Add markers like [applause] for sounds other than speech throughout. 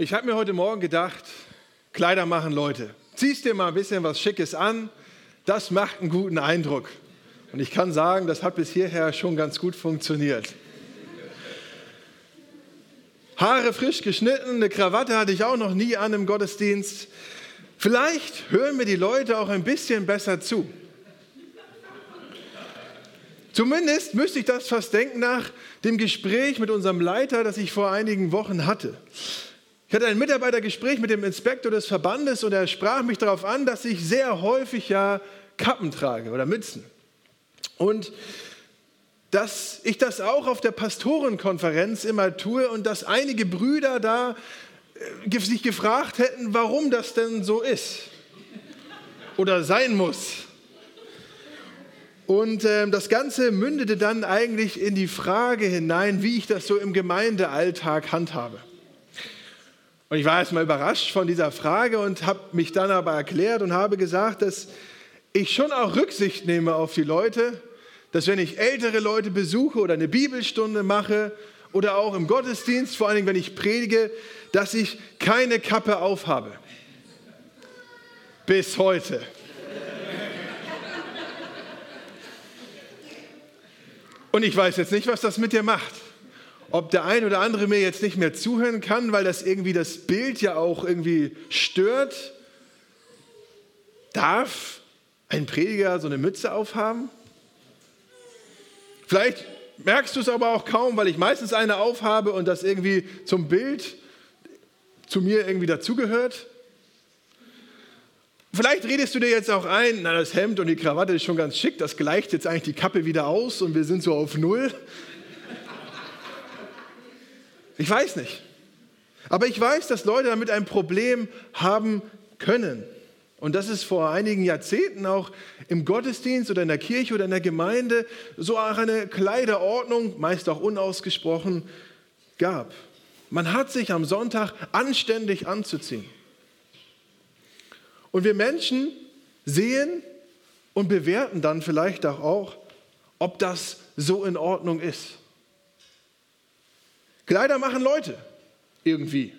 Ich habe mir heute Morgen gedacht, Kleider machen Leute. Ziehst dir mal ein bisschen was Schickes an, das macht einen guten Eindruck. Und ich kann sagen, das hat bis hierher schon ganz gut funktioniert. Haare frisch geschnitten, eine Krawatte hatte ich auch noch nie an im Gottesdienst. Vielleicht hören mir die Leute auch ein bisschen besser zu. Zumindest müsste ich das fast denken nach dem Gespräch mit unserem Leiter, das ich vor einigen Wochen hatte. Ich hatte ein Mitarbeitergespräch mit dem Inspektor des Verbandes und er sprach mich darauf an, dass ich sehr häufig ja Kappen trage oder Mützen. Und dass ich das auch auf der Pastorenkonferenz immer tue und dass einige Brüder da äh, sich gefragt hätten, warum das denn so ist oder sein muss. Und äh, das Ganze mündete dann eigentlich in die Frage hinein, wie ich das so im Gemeindealltag handhabe. Und ich war erstmal überrascht von dieser Frage und habe mich dann aber erklärt und habe gesagt, dass ich schon auch Rücksicht nehme auf die Leute, dass wenn ich ältere Leute besuche oder eine Bibelstunde mache oder auch im Gottesdienst, vor allen Dingen wenn ich predige, dass ich keine Kappe aufhabe. Bis heute. Und ich weiß jetzt nicht, was das mit dir macht ob der ein oder andere mir jetzt nicht mehr zuhören kann, weil das irgendwie das Bild ja auch irgendwie stört. Darf ein Prediger so eine Mütze aufhaben? Vielleicht merkst du es aber auch kaum, weil ich meistens eine aufhabe und das irgendwie zum Bild zu mir irgendwie dazugehört. Vielleicht redest du dir jetzt auch ein, na, das Hemd und die Krawatte ist schon ganz schick, das gleicht jetzt eigentlich die Kappe wieder aus und wir sind so auf Null. Ich weiß nicht. Aber ich weiß, dass Leute damit ein Problem haben können. Und dass es vor einigen Jahrzehnten auch im Gottesdienst oder in der Kirche oder in der Gemeinde so auch eine Kleiderordnung, meist auch unausgesprochen, gab. Man hat sich am Sonntag anständig anzuziehen. Und wir Menschen sehen und bewerten dann vielleicht auch, ob das so in Ordnung ist. Kleider machen Leute irgendwie.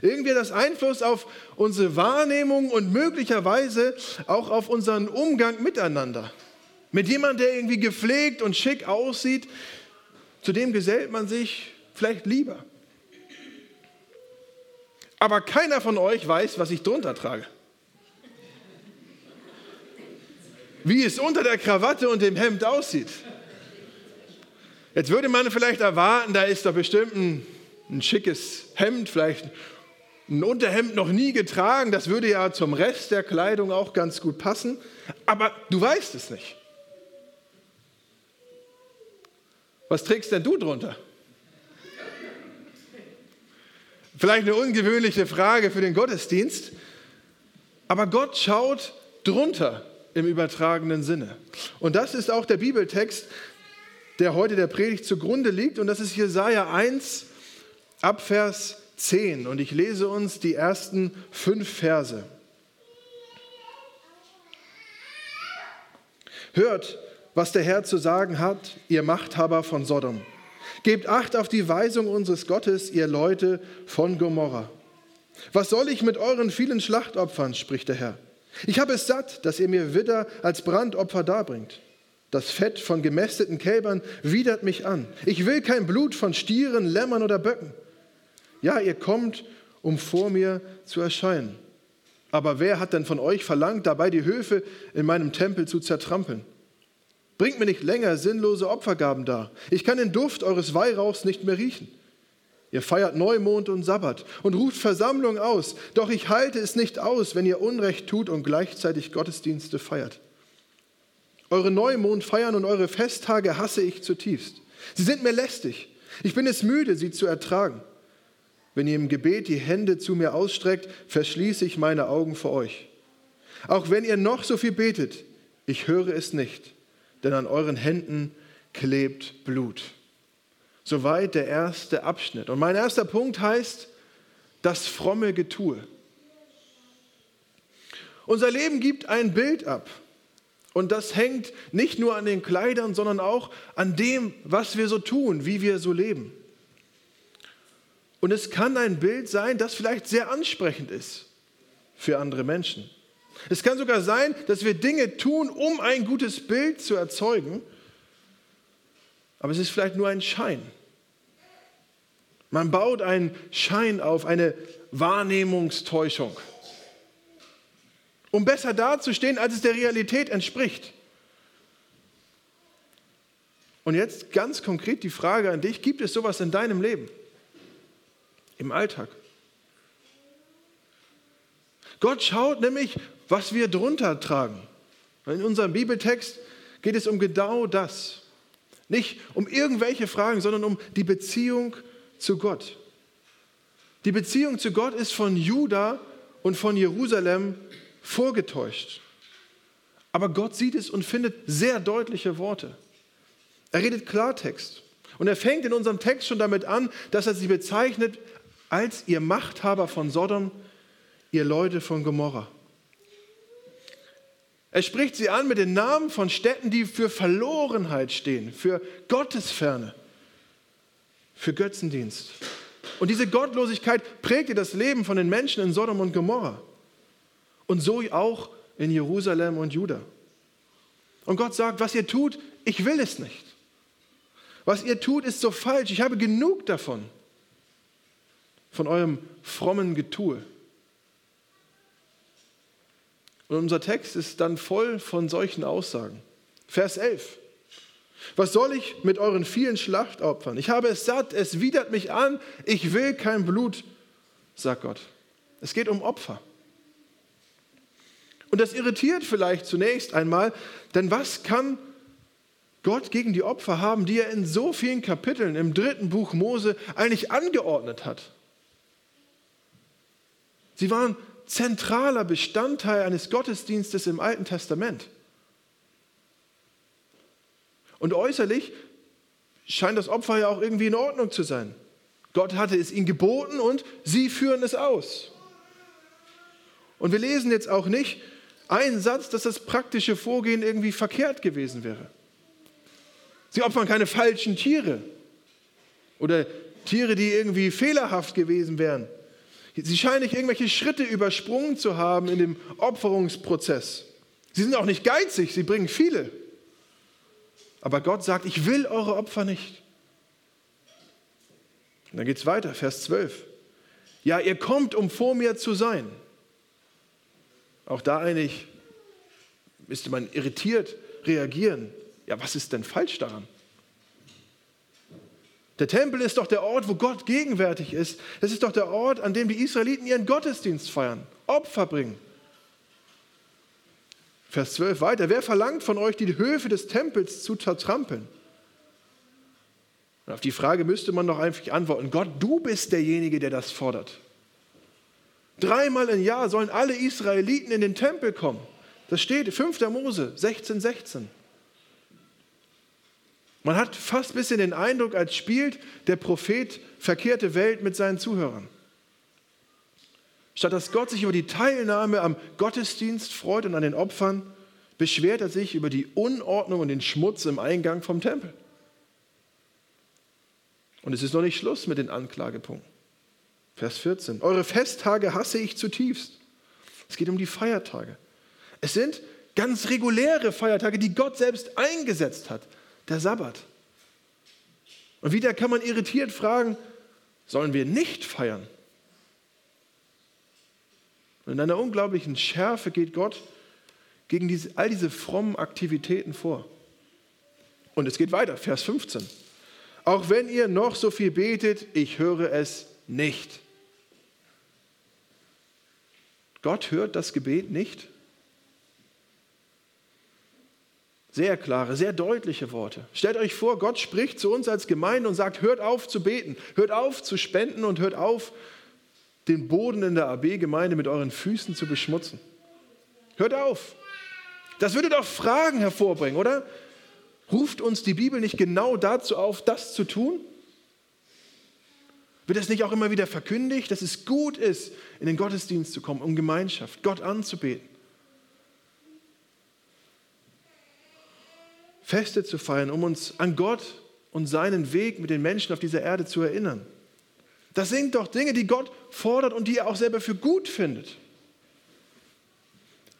Irgendwie das Einfluss auf unsere Wahrnehmung und möglicherweise auch auf unseren Umgang miteinander. Mit jemandem, der irgendwie gepflegt und schick aussieht, zu dem gesellt man sich vielleicht lieber. Aber keiner von euch weiß, was ich drunter trage. Wie es unter der Krawatte und dem Hemd aussieht. Jetzt würde man vielleicht erwarten, da ist doch bestimmt ein, ein schickes Hemd, vielleicht ein Unterhemd noch nie getragen, das würde ja zum Rest der Kleidung auch ganz gut passen, aber du weißt es nicht. Was trägst denn du drunter? Vielleicht eine ungewöhnliche Frage für den Gottesdienst, aber Gott schaut drunter im übertragenen Sinne. Und das ist auch der Bibeltext, der heute der Predigt zugrunde liegt. Und das ist Jesaja 1 ab Vers 10. Und ich lese uns die ersten fünf Verse. Hört, was der Herr zu sagen hat, ihr Machthaber von Sodom. Gebt Acht auf die Weisung unseres Gottes, ihr Leute von Gomorra. Was soll ich mit euren vielen Schlachtopfern, spricht der Herr. Ich habe es satt, dass ihr mir Widder als Brandopfer darbringt. Das Fett von gemästeten Kälbern widert mich an. Ich will kein Blut von Stieren, Lämmern oder Böcken. Ja, ihr kommt, um vor mir zu erscheinen. Aber wer hat denn von euch verlangt, dabei die Höfe in meinem Tempel zu zertrampeln? Bringt mir nicht länger sinnlose Opfergaben dar. Ich kann den Duft eures Weihrauchs nicht mehr riechen. Ihr feiert Neumond und Sabbat und ruft Versammlung aus. Doch ich halte es nicht aus, wenn ihr Unrecht tut und gleichzeitig Gottesdienste feiert. Eure Neumondfeiern und eure Festtage hasse ich zutiefst. Sie sind mir lästig. Ich bin es müde, sie zu ertragen. Wenn ihr im Gebet die Hände zu mir ausstreckt, verschließe ich meine Augen vor euch. Auch wenn ihr noch so viel betet, ich höre es nicht, denn an euren Händen klebt Blut. Soweit der erste Abschnitt. Und mein erster Punkt heißt, das fromme Getue. Unser Leben gibt ein Bild ab. Und das hängt nicht nur an den Kleidern, sondern auch an dem, was wir so tun, wie wir so leben. Und es kann ein Bild sein, das vielleicht sehr ansprechend ist für andere Menschen. Es kann sogar sein, dass wir Dinge tun, um ein gutes Bild zu erzeugen, aber es ist vielleicht nur ein Schein. Man baut einen Schein auf, eine Wahrnehmungstäuschung, um besser dazustehen, als es der Realität entspricht. Und jetzt ganz konkret die Frage an dich, gibt es sowas in deinem Leben? Im Alltag? Gott schaut nämlich, was wir drunter tragen. In unserem Bibeltext geht es um genau das. Nicht um irgendwelche Fragen, sondern um die Beziehung zu Gott. Die Beziehung zu Gott ist von Juda und von Jerusalem vorgetäuscht. Aber Gott sieht es und findet sehr deutliche Worte. Er redet Klartext. Und er fängt in unserem Text schon damit an, dass er sie bezeichnet als ihr Machthaber von Sodom, ihr Leute von Gomorra. Er spricht sie an mit den Namen von Städten, die für Verlorenheit stehen, für Gottesferne, für Götzendienst. Und diese Gottlosigkeit prägte das Leben von den Menschen in Sodom und Gomorra. Und so auch in Jerusalem und Juda. Und Gott sagt, was ihr tut, ich will es nicht. Was ihr tut, ist so falsch. Ich habe genug davon, von eurem frommen Getue. Und unser Text ist dann voll von solchen Aussagen. Vers 11. Was soll ich mit euren vielen Schlachtopfern? Ich habe es satt, es widert mich an, ich will kein Blut, sagt Gott. Es geht um Opfer. Und das irritiert vielleicht zunächst einmal, denn was kann Gott gegen die Opfer haben, die er in so vielen Kapiteln im dritten Buch Mose eigentlich angeordnet hat? Sie waren zentraler Bestandteil eines Gottesdienstes im Alten Testament. Und äußerlich scheint das Opfer ja auch irgendwie in Ordnung zu sein. Gott hatte es ihnen geboten und sie führen es aus. Und wir lesen jetzt auch nicht einen Satz, dass das praktische Vorgehen irgendwie verkehrt gewesen wäre. Sie opfern keine falschen Tiere oder Tiere, die irgendwie fehlerhaft gewesen wären. Sie scheinen nicht irgendwelche Schritte übersprungen zu haben in dem Opferungsprozess. Sie sind auch nicht geizig, sie bringen viele. Aber Gott sagt, ich will eure Opfer nicht. Und dann geht es weiter, Vers 12. Ja, ihr kommt, um vor mir zu sein. Auch da eigentlich müsste man irritiert reagieren. Ja, was ist denn falsch daran? Der Tempel ist doch der Ort, wo Gott gegenwärtig ist. Das ist doch der Ort, an dem die Israeliten ihren Gottesdienst feiern, Opfer bringen. Vers 12 weiter. Wer verlangt von euch, die Höfe des Tempels zu zertrampeln? Und auf die Frage müsste man doch einfach antworten, Gott, du bist derjenige, der das fordert. Dreimal im Jahr sollen alle Israeliten in den Tempel kommen. Das steht 5. Mose 16, 16. Man hat fast ein bisschen den Eindruck, als spielt der Prophet verkehrte Welt mit seinen Zuhörern. Statt dass Gott sich über die Teilnahme am Gottesdienst freut und an den Opfern, beschwert er sich über die Unordnung und den Schmutz im Eingang vom Tempel. Und es ist noch nicht Schluss mit den Anklagepunkten. Vers 14. Eure Festtage hasse ich zutiefst. Es geht um die Feiertage. Es sind ganz reguläre Feiertage, die Gott selbst eingesetzt hat der Sabbat. Und wieder kann man irritiert fragen, sollen wir nicht feiern? Und in einer unglaublichen Schärfe geht Gott gegen diese, all diese frommen Aktivitäten vor. Und es geht weiter, Vers 15. Auch wenn ihr noch so viel betet, ich höre es nicht. Gott hört das Gebet nicht. Sehr klare, sehr deutliche Worte. Stellt euch vor, Gott spricht zu uns als Gemeinde und sagt, hört auf zu beten, hört auf zu spenden und hört auf, den Boden in der AB-Gemeinde mit euren Füßen zu beschmutzen. Hört auf. Das würde doch Fragen hervorbringen, oder? Ruft uns die Bibel nicht genau dazu auf, das zu tun? Wird es nicht auch immer wieder verkündigt, dass es gut ist, in den Gottesdienst zu kommen, um Gemeinschaft, Gott anzubeten? Feste zu feiern, um uns an Gott und seinen Weg mit den Menschen auf dieser Erde zu erinnern. Das sind doch Dinge, die Gott fordert und die er auch selber für gut findet.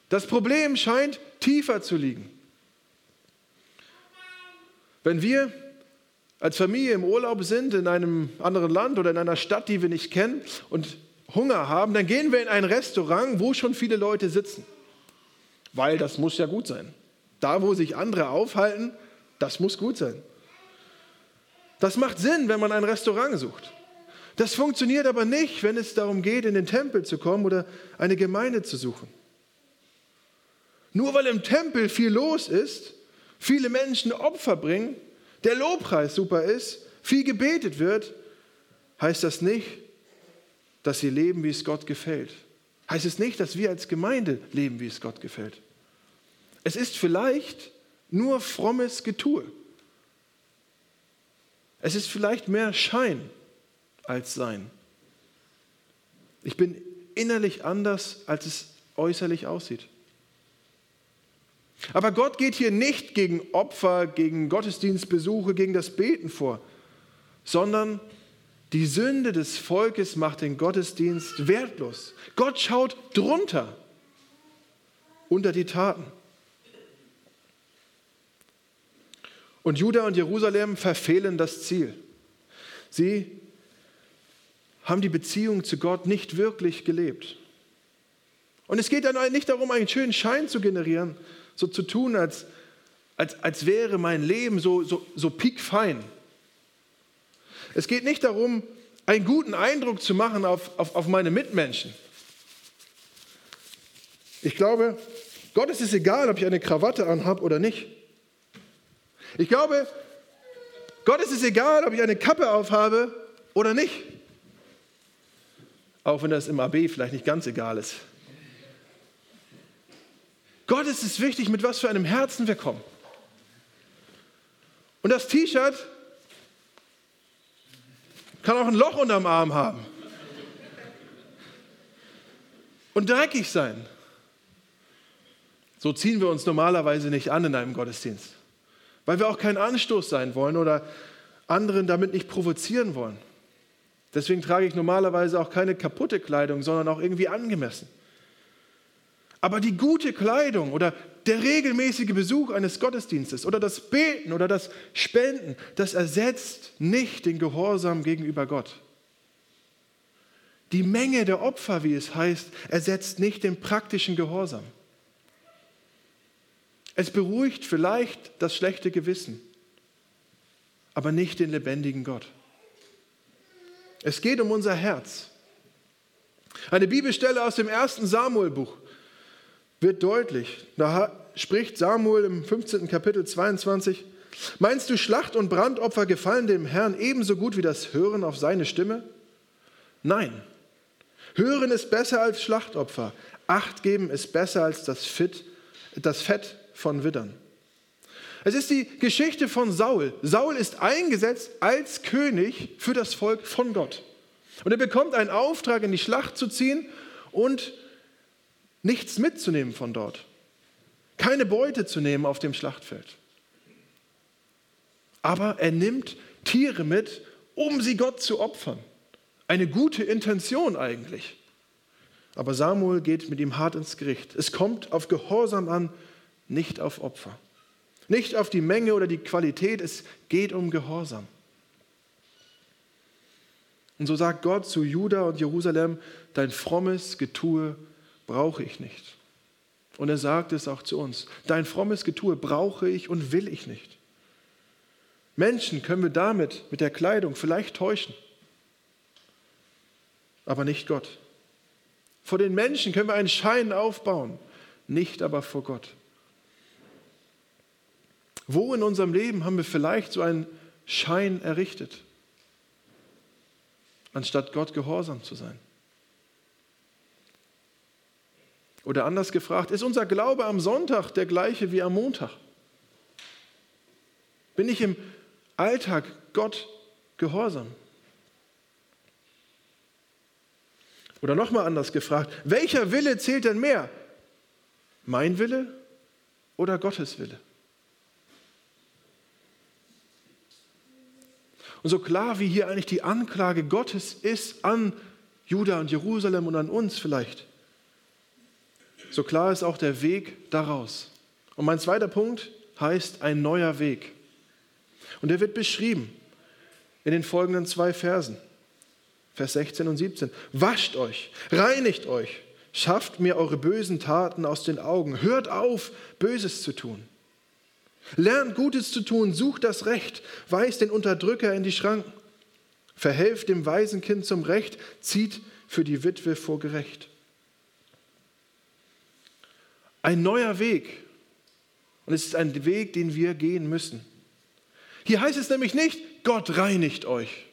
Das Problem scheint tiefer zu liegen. Wenn wir als Familie im Urlaub sind in einem anderen Land oder in einer Stadt, die wir nicht kennen und Hunger haben, dann gehen wir in ein Restaurant, wo schon viele Leute sitzen. Weil das muss ja gut sein. Da, wo sich andere aufhalten, das muss gut sein. Das macht Sinn, wenn man ein Restaurant sucht. Das funktioniert aber nicht, wenn es darum geht, in den Tempel zu kommen oder eine Gemeinde zu suchen. Nur weil im Tempel viel los ist, viele Menschen Opfer bringen, der Lobpreis super ist, viel gebetet wird, heißt das nicht, dass sie leben, wie es Gott gefällt. Heißt es nicht, dass wir als Gemeinde leben, wie es Gott gefällt. Es ist vielleicht nur frommes Getue. Es ist vielleicht mehr Schein als Sein. Ich bin innerlich anders, als es äußerlich aussieht. Aber Gott geht hier nicht gegen Opfer, gegen Gottesdienstbesuche, gegen das Beten vor, sondern die Sünde des Volkes macht den Gottesdienst wertlos. Gott schaut drunter, unter die Taten. Und Juda und Jerusalem verfehlen das Ziel. Sie haben die Beziehung zu Gott nicht wirklich gelebt. Und es geht dann nicht darum, einen schönen Schein zu generieren, so zu tun, als, als, als wäre mein Leben so, so, so piekfein. Es geht nicht darum, einen guten Eindruck zu machen auf, auf, auf meine Mitmenschen. Ich glaube, Gott ist es egal, ob ich eine Krawatte anhabe oder nicht. Ich glaube, Gott ist es egal, ob ich eine Kappe aufhabe oder nicht. Auch wenn das im AB vielleicht nicht ganz egal ist. Gott ist es wichtig, mit was für einem Herzen wir kommen. Und das T-Shirt kann auch ein Loch unterm Arm haben und dreckig sein. So ziehen wir uns normalerweise nicht an in einem Gottesdienst, weil wir auch kein Anstoß sein wollen oder anderen damit nicht provozieren wollen. Deswegen trage ich normalerweise auch keine kaputte Kleidung, sondern auch irgendwie angemessen. Aber die gute Kleidung oder der regelmäßige Besuch eines Gottesdienstes oder das Beten oder das Spenden, das ersetzt nicht den Gehorsam gegenüber Gott. Die Menge der Opfer, wie es heißt, ersetzt nicht den praktischen Gehorsam. Es beruhigt vielleicht das schlechte Gewissen, aber nicht den lebendigen Gott. Es geht um unser Herz. Eine Bibelstelle aus dem ersten Samuelbuch wird deutlich. Da spricht Samuel im 15. Kapitel 22, meinst du, Schlacht- und Brandopfer gefallen dem Herrn ebenso gut wie das Hören auf seine Stimme? Nein. Hören ist besser als Schlachtopfer. Acht geben ist besser als das, Fit, das Fett von Widdern. Es ist die Geschichte von Saul. Saul ist eingesetzt als König für das Volk von Gott. Und er bekommt einen Auftrag, in die Schlacht zu ziehen und nichts mitzunehmen von dort. Keine Beute zu nehmen auf dem Schlachtfeld. Aber er nimmt Tiere mit, um sie Gott zu opfern. Eine gute Intention eigentlich. Aber Samuel geht mit ihm hart ins Gericht. Es kommt auf Gehorsam an, nicht auf Opfer. Nicht auf die Menge oder die Qualität, es geht um Gehorsam. Und so sagt Gott zu Juda und Jerusalem, dein frommes Getue brauche ich nicht. Und er sagt es auch zu uns, dein frommes Getue brauche ich und will ich nicht. Menschen können wir damit, mit der Kleidung, vielleicht täuschen, aber nicht Gott. Vor den Menschen können wir einen Schein aufbauen, nicht aber vor Gott. Wo in unserem Leben haben wir vielleicht so einen Schein errichtet, anstatt Gott gehorsam zu sein? Oder anders gefragt, ist unser Glaube am Sonntag der gleiche wie am Montag? Bin ich im Alltag Gott gehorsam? Oder nochmal anders gefragt, welcher Wille zählt denn mehr? Mein Wille oder Gottes Wille? Und so klar wie hier eigentlich die Anklage Gottes ist an Juda und Jerusalem und an uns vielleicht, so klar ist auch der Weg daraus. Und mein zweiter Punkt heißt ein neuer Weg. Und der wird beschrieben in den folgenden zwei Versen, Vers 16 und 17. Wascht euch, reinigt euch, schafft mir eure bösen Taten aus den Augen, hört auf, Böses zu tun. Lernt Gutes zu tun, sucht das Recht, weist den Unterdrücker in die Schranken, verhelft dem Waisenkind zum Recht, zieht für die Witwe vor Gericht. Ein neuer Weg. Und es ist ein Weg, den wir gehen müssen. Hier heißt es nämlich nicht, Gott reinigt euch,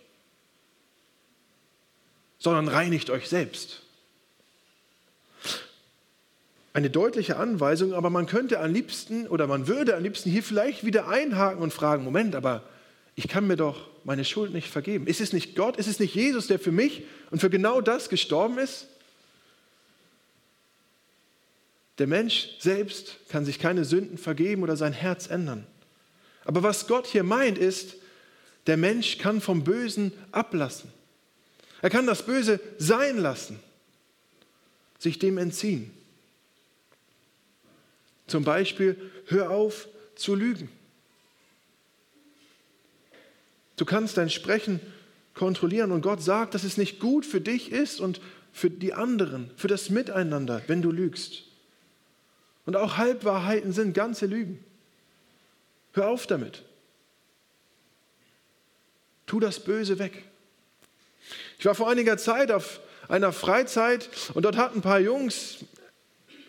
sondern reinigt euch selbst. Eine deutliche Anweisung, aber man könnte am liebsten oder man würde am liebsten hier vielleicht wieder einhaken und fragen, Moment, aber ich kann mir doch meine Schuld nicht vergeben. Ist es nicht Gott, ist es nicht Jesus, der für mich und für genau das gestorben ist? Der Mensch selbst kann sich keine Sünden vergeben oder sein Herz ändern. Aber was Gott hier meint ist, der Mensch kann vom Bösen ablassen. Er kann das Böse sein lassen, sich dem entziehen. Zum Beispiel, hör auf zu lügen. Du kannst dein Sprechen kontrollieren und Gott sagt, dass es nicht gut für dich ist und für die anderen, für das Miteinander, wenn du lügst. Und auch Halbwahrheiten sind ganze Lügen. Hör auf damit. Tu das Böse weg. Ich war vor einiger Zeit auf einer Freizeit und dort hatten ein paar Jungs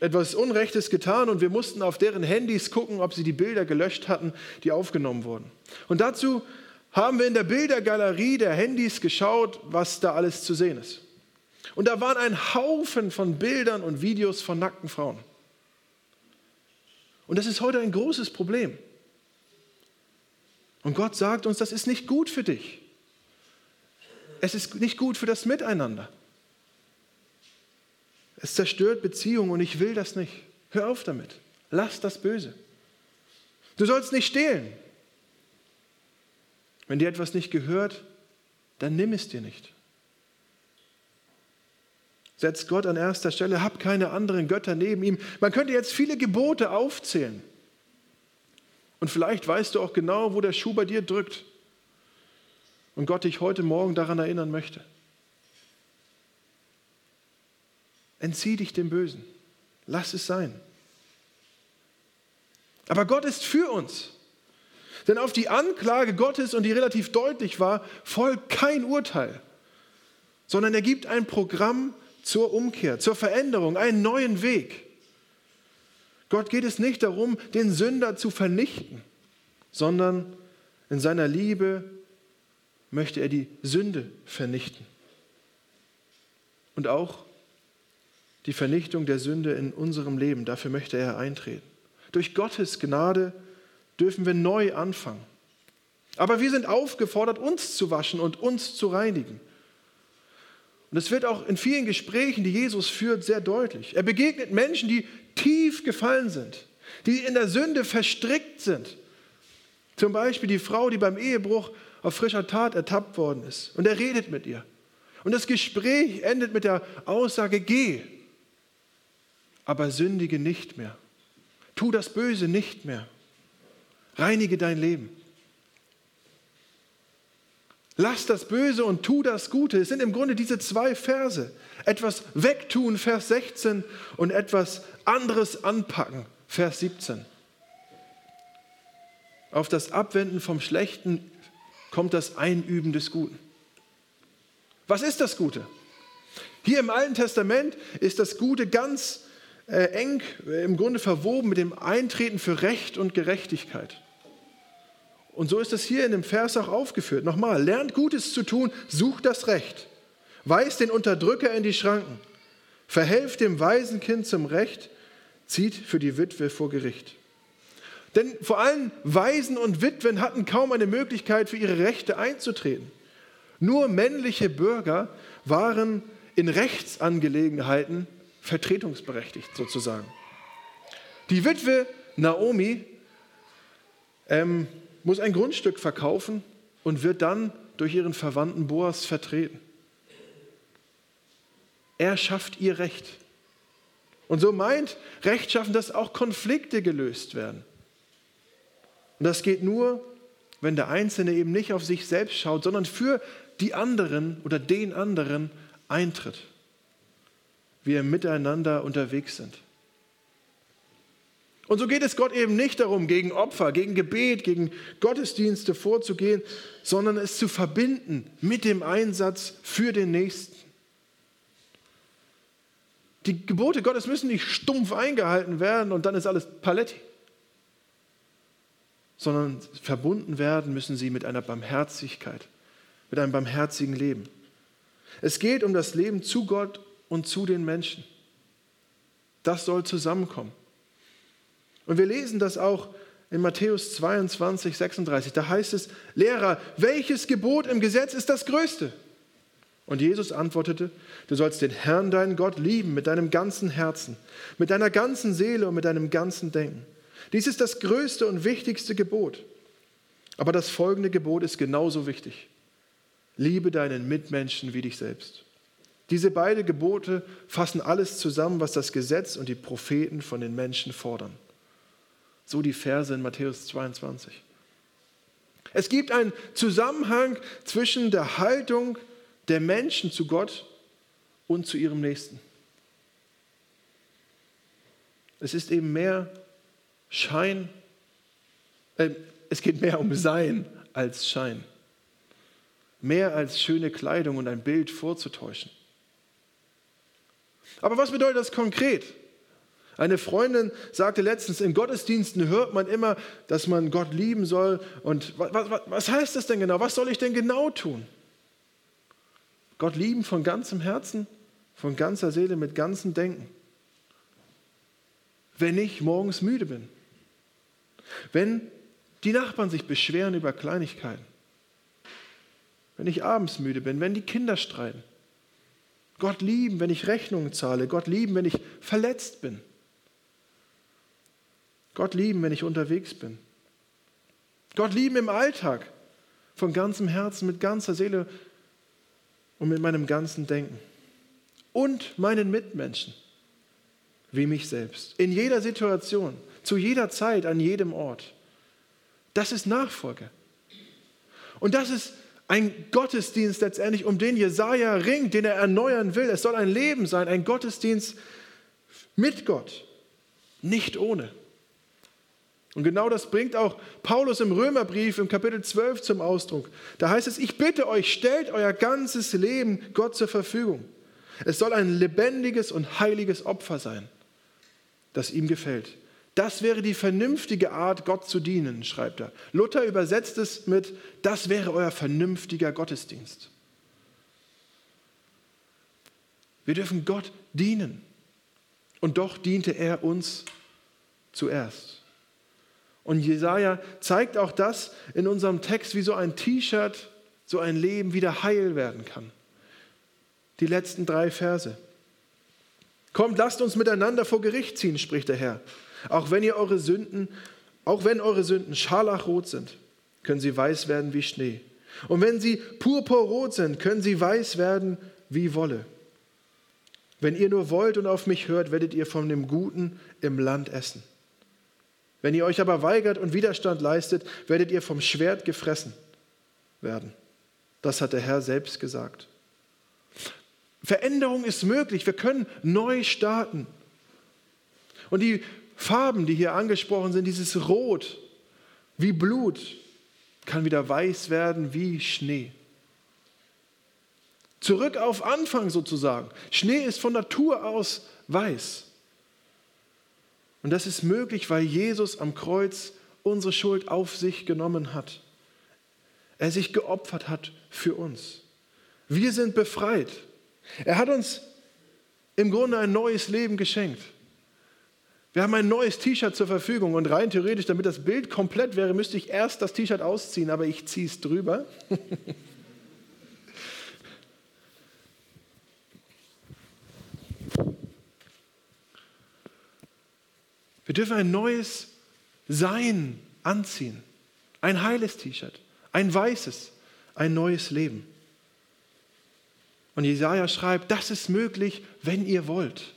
etwas Unrechtes getan und wir mussten auf deren Handys gucken, ob sie die Bilder gelöscht hatten, die aufgenommen wurden. Und dazu haben wir in der Bildergalerie der Handys geschaut, was da alles zu sehen ist. Und da waren ein Haufen von Bildern und Videos von nackten Frauen. Und das ist heute ein großes Problem. Und Gott sagt uns, das ist nicht gut für dich. Es ist nicht gut für das Miteinander. Es zerstört Beziehungen und ich will das nicht. Hör auf damit. Lass das Böse. Du sollst nicht stehlen. Wenn dir etwas nicht gehört, dann nimm es dir nicht. Setz Gott an erster Stelle, hab keine anderen Götter neben ihm. Man könnte jetzt viele Gebote aufzählen. Und vielleicht weißt du auch genau, wo der Schuh bei dir drückt. Und Gott dich heute Morgen daran erinnern möchte. Entzieh dich dem Bösen. Lass es sein. Aber Gott ist für uns. Denn auf die Anklage Gottes, und die relativ deutlich war, folgt kein Urteil, sondern er gibt ein Programm zur Umkehr, zur Veränderung, einen neuen Weg. Gott geht es nicht darum, den Sünder zu vernichten, sondern in seiner Liebe möchte er die Sünde vernichten. Und auch die Vernichtung der Sünde in unserem Leben, dafür möchte er eintreten. Durch Gottes Gnade dürfen wir neu anfangen. Aber wir sind aufgefordert, uns zu waschen und uns zu reinigen. Und es wird auch in vielen Gesprächen, die Jesus führt, sehr deutlich. Er begegnet Menschen, die tief gefallen sind, die in der Sünde verstrickt sind. Zum Beispiel die Frau, die beim Ehebruch auf frischer Tat ertappt worden ist. Und er redet mit ihr. Und das Gespräch endet mit der Aussage, geh, aber sündige nicht mehr. Tu das Böse nicht mehr. Reinige dein Leben. Lass das Böse und tu das Gute. Es sind im Grunde diese zwei Verse. Etwas wegtun, Vers 16, und etwas anderes anpacken, Vers 17. Auf das Abwenden vom Schlechten kommt das Einüben des Guten. Was ist das Gute? Hier im Alten Testament ist das Gute ganz äh, eng äh, im Grunde verwoben mit dem Eintreten für Recht und Gerechtigkeit. Und so ist es hier in dem Vers auch aufgeführt. Nochmal, lernt Gutes zu tun, sucht das Recht, weist den Unterdrücker in die Schranken, verhelft dem Waisenkind zum Recht, zieht für die Witwe vor Gericht. Denn vor allem Waisen und Witwen hatten kaum eine Möglichkeit, für ihre Rechte einzutreten. Nur männliche Bürger waren in Rechtsangelegenheiten vertretungsberechtigt sozusagen. Die Witwe Naomi ähm, muss ein Grundstück verkaufen und wird dann durch ihren Verwandten Boas vertreten. Er schafft ihr Recht. Und so meint Rechtschaffen, dass auch Konflikte gelöst werden. Und das geht nur, wenn der Einzelne eben nicht auf sich selbst schaut, sondern für die anderen oder den anderen eintritt. Wir miteinander unterwegs sind. Und so geht es Gott eben nicht darum, gegen Opfer, gegen Gebet, gegen Gottesdienste vorzugehen, sondern es zu verbinden mit dem Einsatz für den Nächsten. Die Gebote Gottes müssen nicht stumpf eingehalten werden und dann ist alles Paletti, sondern verbunden werden müssen sie mit einer Barmherzigkeit, mit einem barmherzigen Leben. Es geht um das Leben zu Gott und zu den Menschen. Das soll zusammenkommen. Und wir lesen das auch in Matthäus 22, 36. Da heißt es, Lehrer, welches Gebot im Gesetz ist das größte? Und Jesus antwortete, du sollst den Herrn, deinen Gott, lieben mit deinem ganzen Herzen, mit deiner ganzen Seele und mit deinem ganzen Denken. Dies ist das größte und wichtigste Gebot. Aber das folgende Gebot ist genauso wichtig. Liebe deinen Mitmenschen wie dich selbst. Diese beiden Gebote fassen alles zusammen, was das Gesetz und die Propheten von den Menschen fordern. So die Verse in Matthäus 22. Es gibt einen Zusammenhang zwischen der Haltung der Menschen zu Gott und zu ihrem Nächsten. Es ist eben mehr Schein, äh, es geht mehr um Sein als Schein. Mehr als schöne Kleidung und ein Bild vorzutäuschen. Aber was bedeutet das konkret? Eine Freundin sagte letztens, in Gottesdiensten hört man immer, dass man Gott lieben soll. Und was, was, was heißt das denn genau? Was soll ich denn genau tun? Gott lieben von ganzem Herzen, von ganzer Seele, mit ganzem Denken. Wenn ich morgens müde bin. Wenn die Nachbarn sich beschweren über Kleinigkeiten. Wenn ich abends müde bin, wenn die Kinder streiten. Gott lieben, wenn ich Rechnungen zahle. Gott lieben, wenn ich verletzt bin. Gott lieben, wenn ich unterwegs bin. Gott lieben im Alltag, von ganzem Herzen, mit ganzer Seele und mit meinem ganzen Denken. Und meinen Mitmenschen, wie mich selbst. In jeder Situation, zu jeder Zeit, an jedem Ort. Das ist Nachfolge. Und das ist ein Gottesdienst letztendlich, um den Jesaja ringt, den er erneuern will. Es soll ein Leben sein, ein Gottesdienst mit Gott, nicht ohne. Und genau das bringt auch Paulus im Römerbrief im Kapitel 12 zum Ausdruck. Da heißt es, ich bitte euch, stellt euer ganzes Leben Gott zur Verfügung. Es soll ein lebendiges und heiliges Opfer sein, das ihm gefällt. Das wäre die vernünftige Art, Gott zu dienen, schreibt er. Luther übersetzt es mit, das wäre euer vernünftiger Gottesdienst. Wir dürfen Gott dienen. Und doch diente er uns zuerst. Und Jesaja zeigt auch das in unserem Text, wie so ein T-Shirt, so ein Leben wieder heil werden kann. Die letzten drei Verse. Kommt, lasst uns miteinander vor Gericht ziehen, spricht der Herr. Auch wenn ihr eure Sünden, auch wenn eure Sünden scharlachrot sind, können sie weiß werden wie Schnee. Und wenn sie purpurrot sind, können sie weiß werden wie Wolle. Wenn ihr nur wollt und auf mich hört, werdet ihr von dem Guten im Land essen. Wenn ihr euch aber weigert und Widerstand leistet, werdet ihr vom Schwert gefressen werden. Das hat der Herr selbst gesagt. Veränderung ist möglich. Wir können neu starten. Und die Farben, die hier angesprochen sind, dieses Rot wie Blut, kann wieder weiß werden wie Schnee. Zurück auf Anfang sozusagen. Schnee ist von Natur aus weiß. Und das ist möglich, weil Jesus am Kreuz unsere Schuld auf sich genommen hat. Er sich geopfert hat für uns. Wir sind befreit. Er hat uns im Grunde ein neues Leben geschenkt. Wir haben ein neues T-Shirt zur Verfügung und rein theoretisch, damit das Bild komplett wäre, müsste ich erst das T-Shirt ausziehen, aber ich ziehe es drüber. [laughs] Wir dürfen ein neues Sein anziehen. Ein heiles T-Shirt, ein weißes, ein neues Leben. Und Jesaja schreibt, das ist möglich, wenn ihr wollt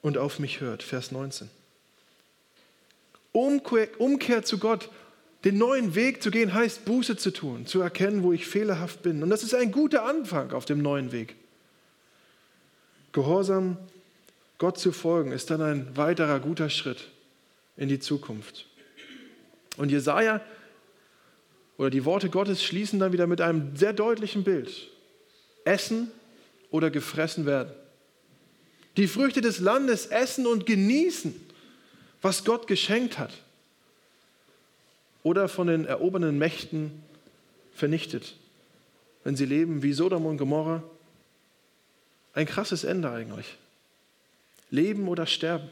und auf mich hört. Vers 19. Umkehr, Umkehr zu Gott, den neuen Weg zu gehen, heißt Buße zu tun, zu erkennen, wo ich fehlerhaft bin. Und das ist ein guter Anfang auf dem neuen Weg. Gehorsam Gott zu folgen ist dann ein weiterer guter Schritt in die Zukunft. Und Jesaja oder die Worte Gottes schließen dann wieder mit einem sehr deutlichen Bild. Essen oder gefressen werden. Die Früchte des Landes essen und genießen, was Gott geschenkt hat. Oder von den erobernden Mächten vernichtet, wenn sie leben wie Sodom und Gomorra. Ein krasses Ende eigentlich. Leben oder sterben.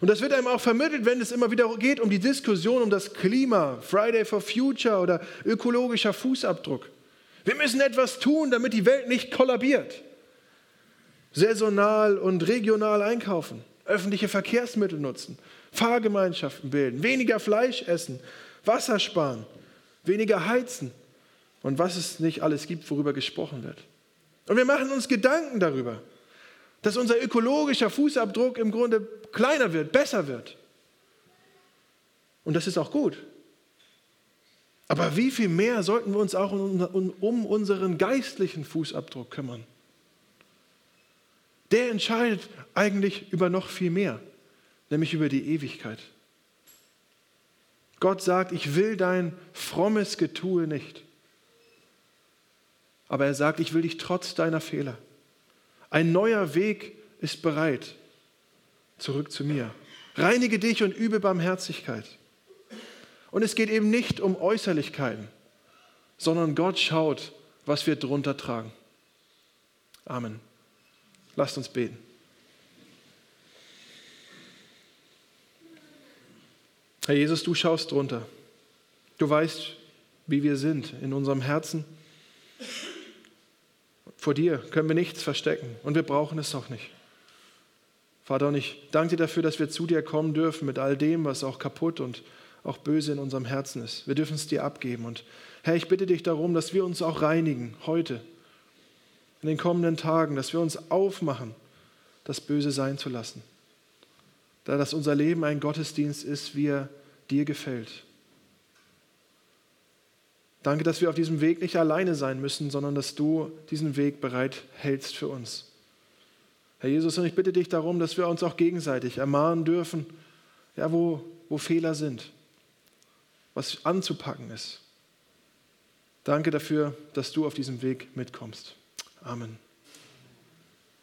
Und das wird einem auch vermittelt, wenn es immer wieder geht um die Diskussion um das Klima, Friday for Future oder ökologischer Fußabdruck. Wir müssen etwas tun, damit die Welt nicht kollabiert. Saisonal und regional einkaufen, öffentliche Verkehrsmittel nutzen, Fahrgemeinschaften bilden, weniger Fleisch essen, Wasser sparen, weniger heizen und was es nicht alles gibt, worüber gesprochen wird. Und wir machen uns Gedanken darüber, dass unser ökologischer Fußabdruck im Grunde kleiner wird, besser wird. Und das ist auch gut. Aber wie viel mehr sollten wir uns auch um unseren geistlichen Fußabdruck kümmern? Der entscheidet eigentlich über noch viel mehr, nämlich über die Ewigkeit. Gott sagt, ich will dein frommes Getue nicht. Aber er sagt, ich will dich trotz deiner Fehler. Ein neuer Weg ist bereit. Zurück zu mir. Reinige dich und übe Barmherzigkeit. Und es geht eben nicht um Äußerlichkeiten, sondern Gott schaut, was wir drunter tragen. Amen. Lasst uns beten. Herr Jesus, du schaust drunter. Du weißt, wie wir sind in unserem Herzen. Vor dir können wir nichts verstecken und wir brauchen es auch nicht. Vater, und ich danke dir dafür, dass wir zu dir kommen dürfen mit all dem, was auch kaputt und auch böse in unserem Herzen ist. Wir dürfen es dir abgeben. Und Herr, ich bitte dich darum, dass wir uns auch reinigen heute, in den kommenden Tagen, dass wir uns aufmachen, das Böse sein zu lassen. Da dass unser Leben ein Gottesdienst ist, wie er dir gefällt. Danke, dass wir auf diesem Weg nicht alleine sein müssen, sondern dass du diesen Weg bereit hältst für uns. Herr Jesus, und ich bitte dich darum, dass wir uns auch gegenseitig ermahnen dürfen, ja, wo, wo Fehler sind, was anzupacken ist. Danke dafür, dass du auf diesem Weg mitkommst. Amen.